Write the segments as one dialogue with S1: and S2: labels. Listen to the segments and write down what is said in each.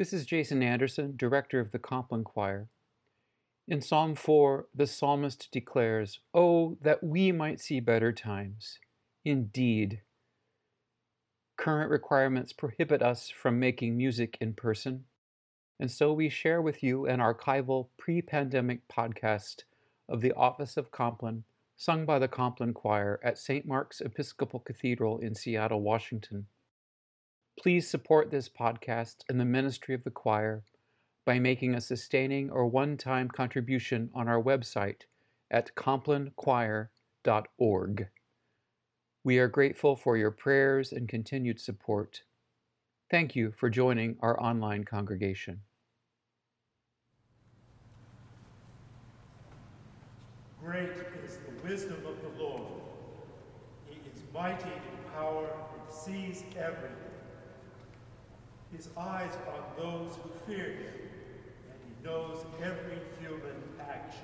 S1: This is Jason Anderson, director of the Compline Choir. In Psalm 4, the psalmist declares, Oh, that we might see better times. Indeed, current requirements prohibit us from making music in person, and so we share with you an archival pre pandemic podcast of the Office of Compline, sung by the Compline Choir at St. Mark's Episcopal Cathedral in Seattle, Washington. Please support this podcast and the ministry of the choir by making a sustaining or one time contribution on our website at complinechoir.org. We are grateful for your prayers and continued support. Thank you for joining our online congregation.
S2: Great is the wisdom of the Lord. He is mighty in power and sees everything. His eyes are on those who fear him, and he knows every human action.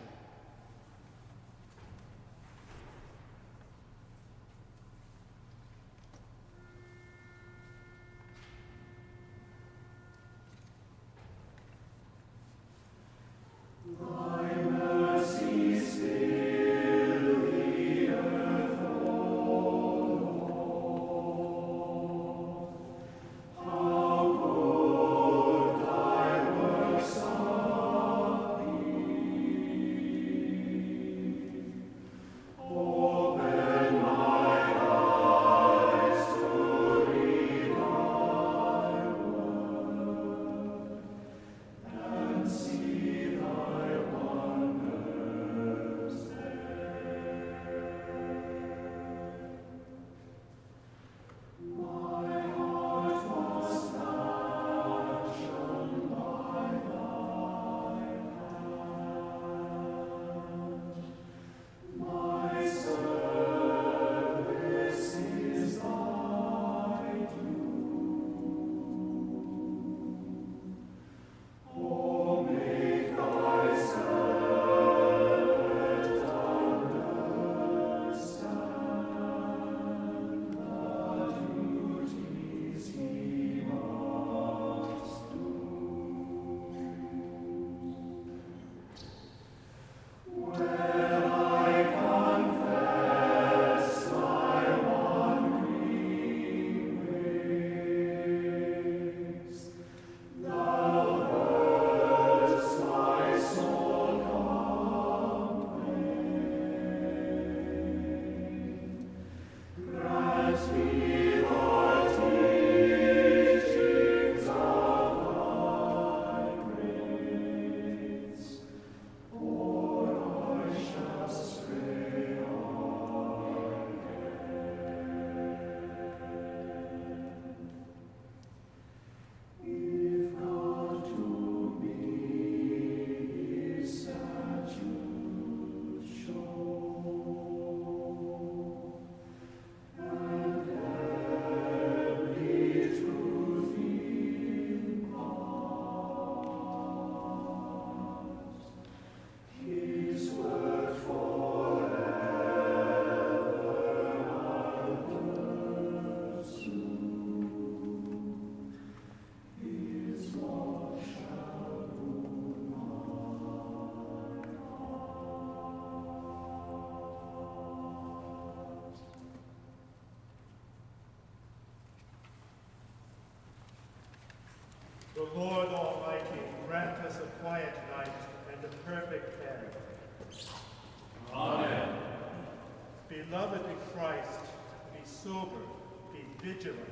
S2: Vigilant,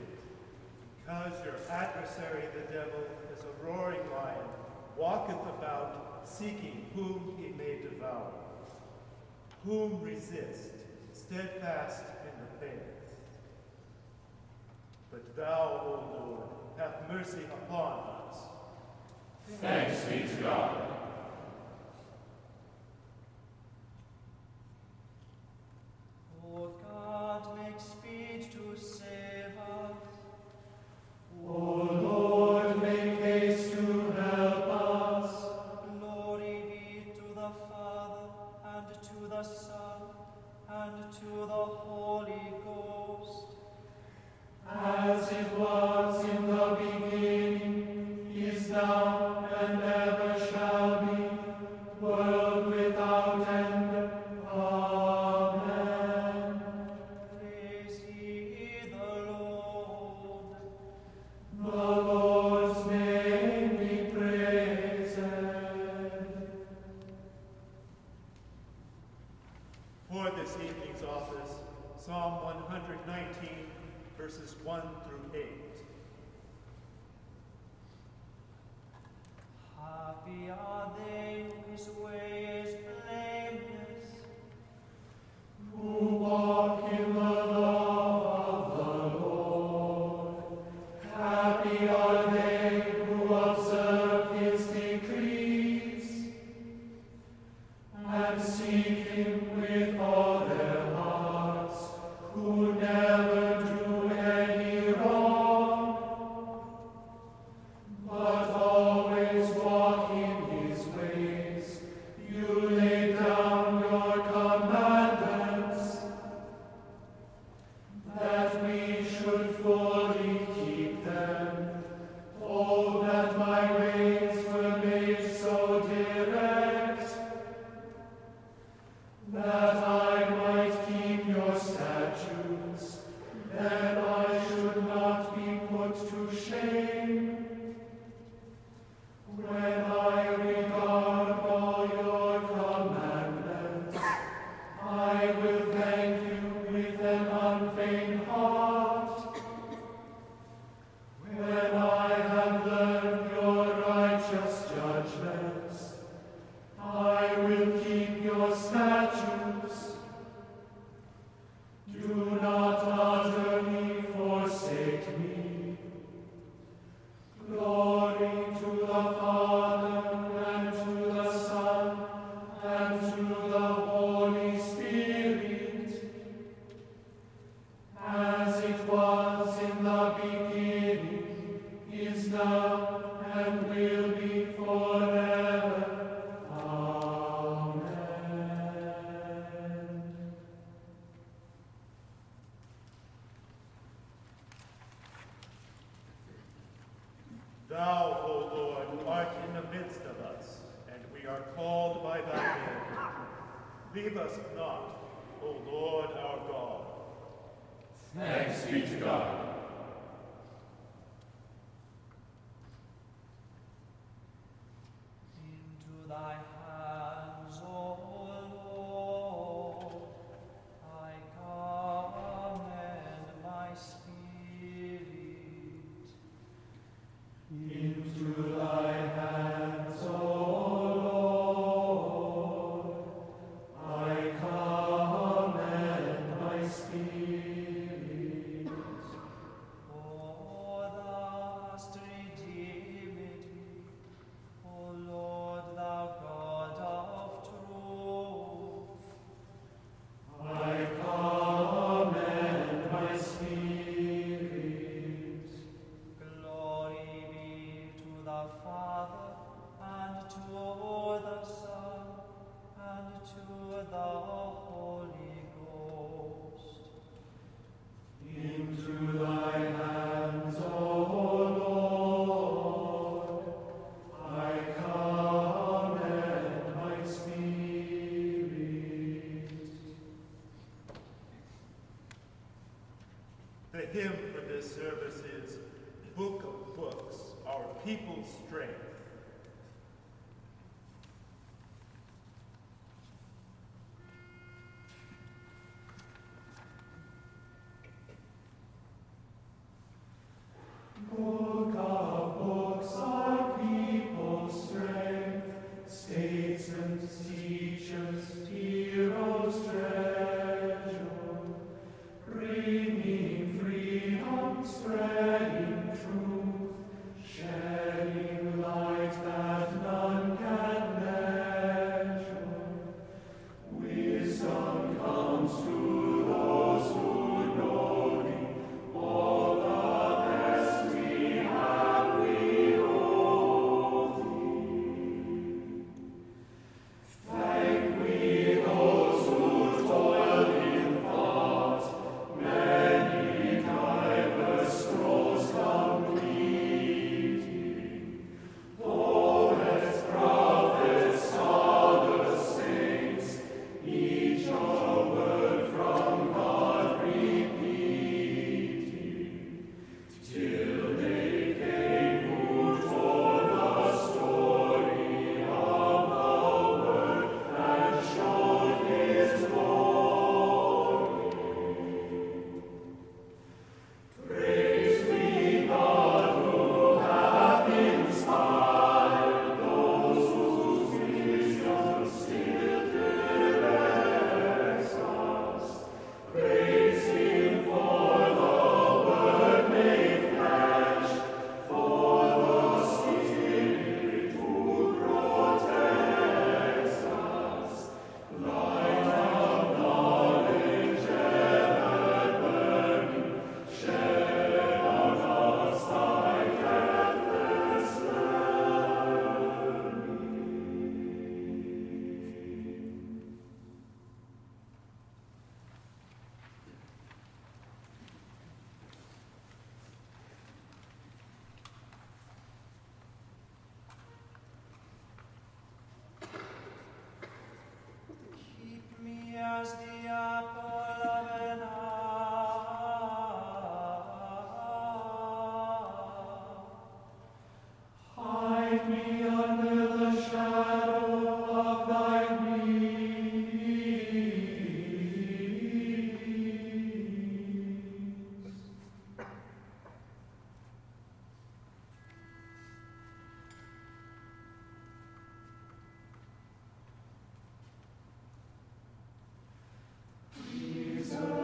S2: because your adversary the devil is a roaring lion, walketh about, seeking whom he may devour. Whom resist, steadfast in the faith. But thou, O Lord, have mercy upon us.
S3: Thanks be to God.
S4: Spreading Jesus.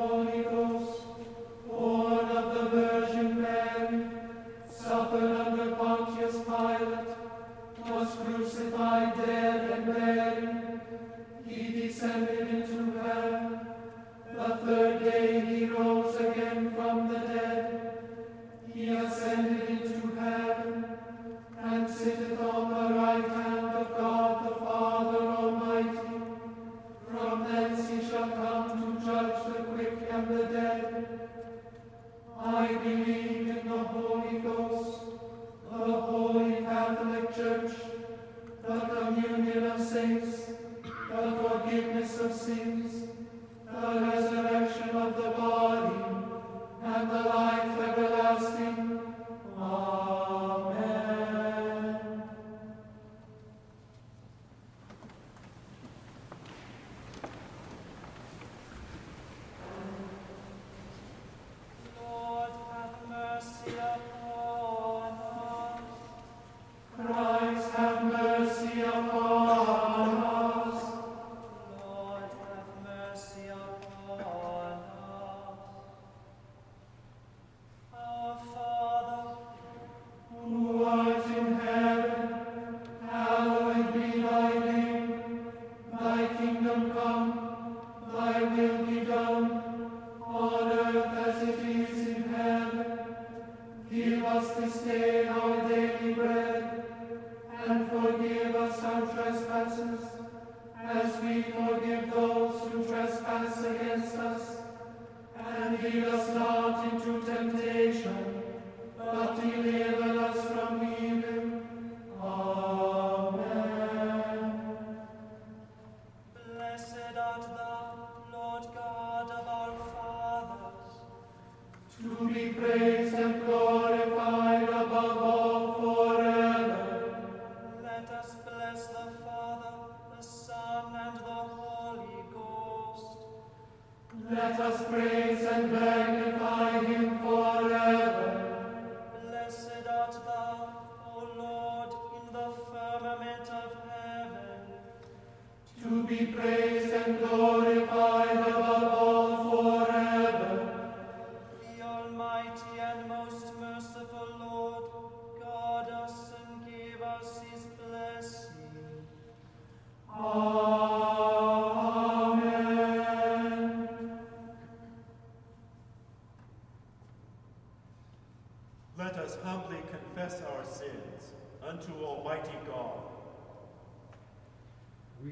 S4: us humbly confess our
S3: sins unto Almighty God.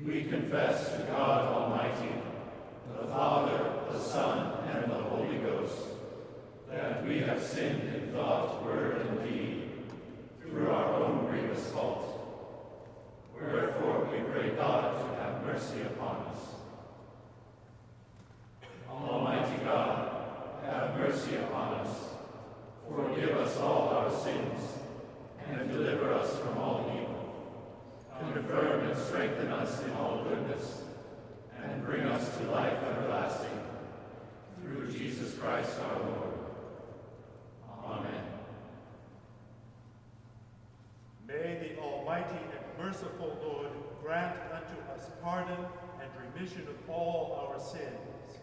S3: We confess
S4: to God Almighty, the Father, the Son, and the Holy Ghost,
S3: that we have sinned in thought, word, and deed, through our own grievous fault. Wherefore
S4: we pray God to have mercy upon us
S3: Forgive us all our sins,
S4: and deliver us from all evil. Confirm
S3: and strengthen us
S4: in all goodness, and bring us to life
S3: everlasting, through Jesus Christ our Lord. Amen. May the Almighty and merciful Lord grant unto
S4: us pardon and remission of all our sins,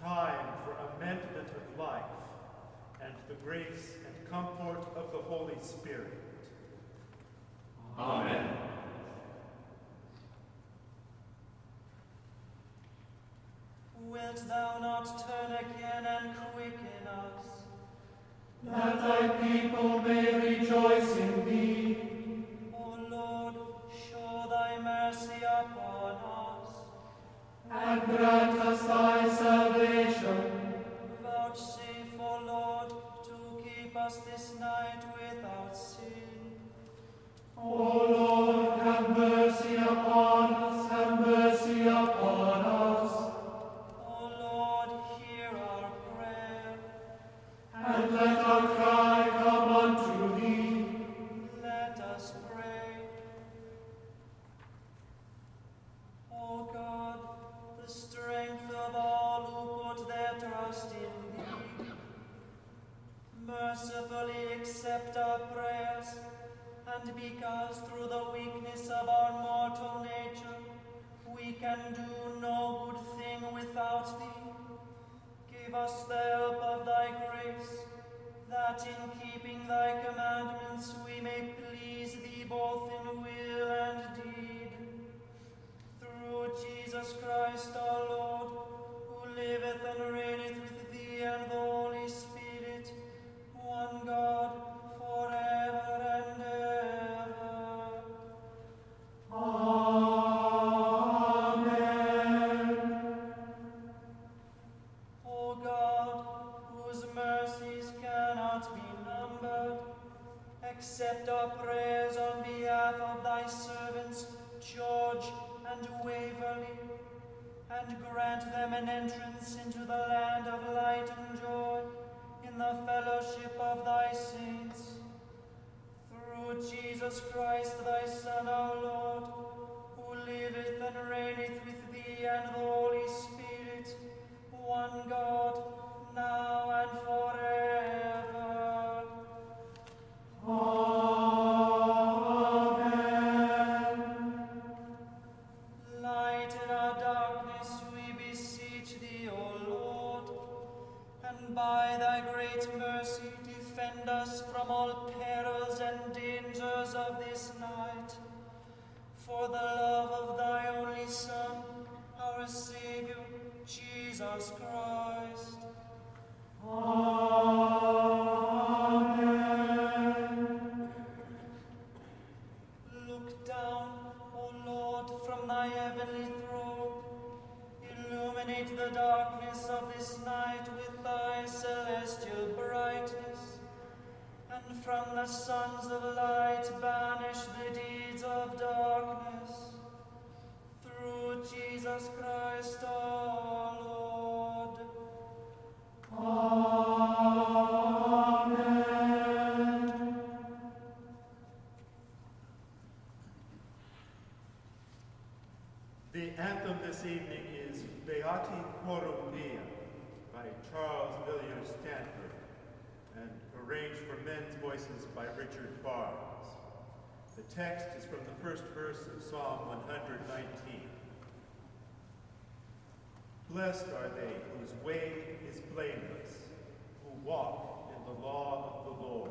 S4: time for amendment of life, wilt thou not turn again and quicken us? That thy people may rejoice in thee. O Lord, show thy mercy upon us. And grant us thy salvation. Us this night without
S3: sin.
S4: O Lord, have mercy upon us, and grant them an entrance into the land of light and joy in the fellowship of thy saints. Through Jesus Christ, thy Son, our Lord, who liveth and reigneth with thee and the Holy Spirit, one God, now and forever. Light Jesus
S2: arranged for men's voices by Richard Barnes. The text is from the first verse of Psalm 119. Blessed are they whose way is blameless, who walk in the law of the Lord.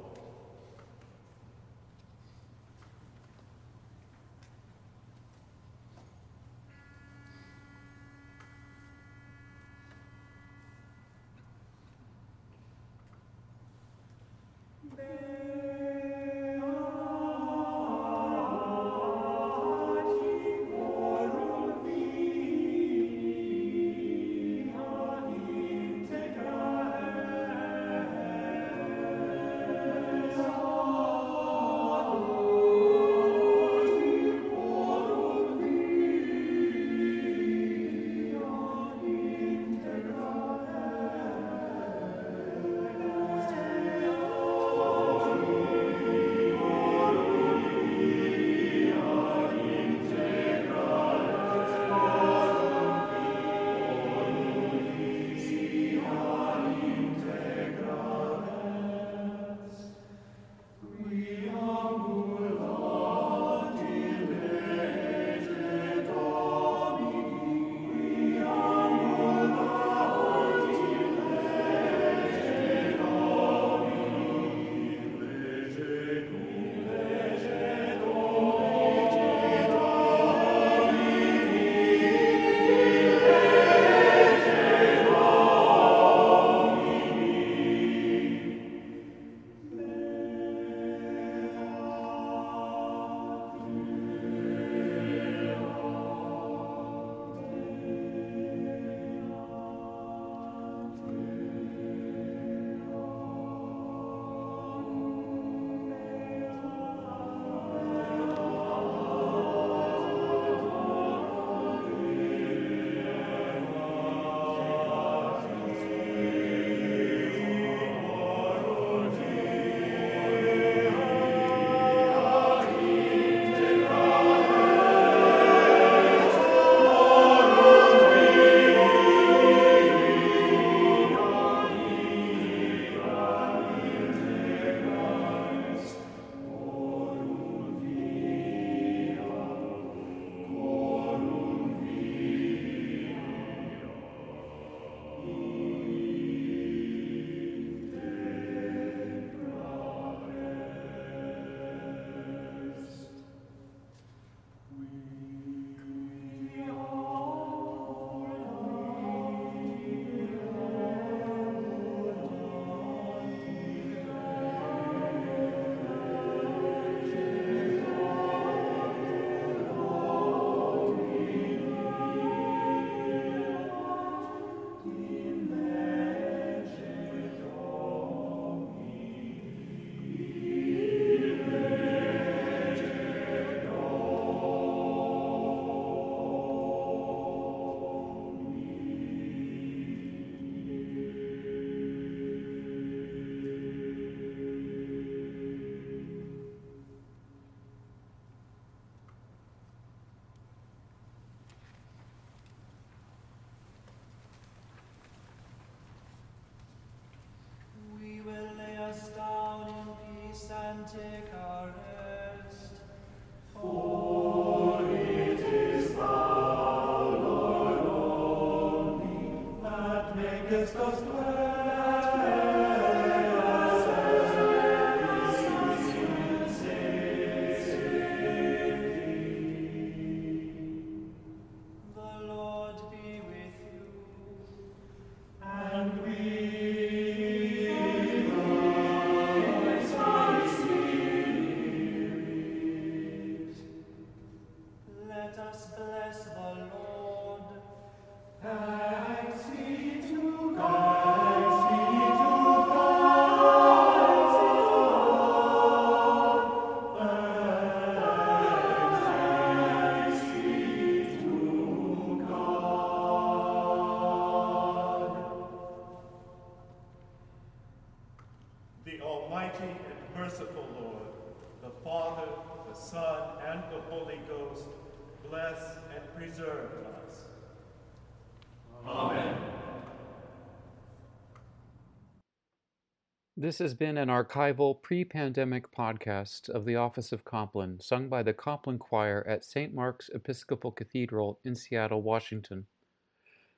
S1: This has been an archival pre pandemic podcast of the Office of Compline, sung by the Compline Choir at St. Mark's Episcopal Cathedral in Seattle, Washington.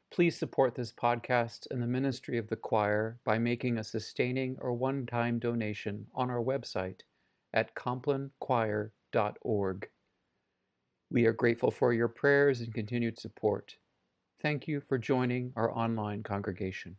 S1: Please support this podcast and the ministry of the choir by making a sustaining or one time donation on our website at complinechoir.org. We are grateful for your prayers and continued support. Thank you for joining our online congregation.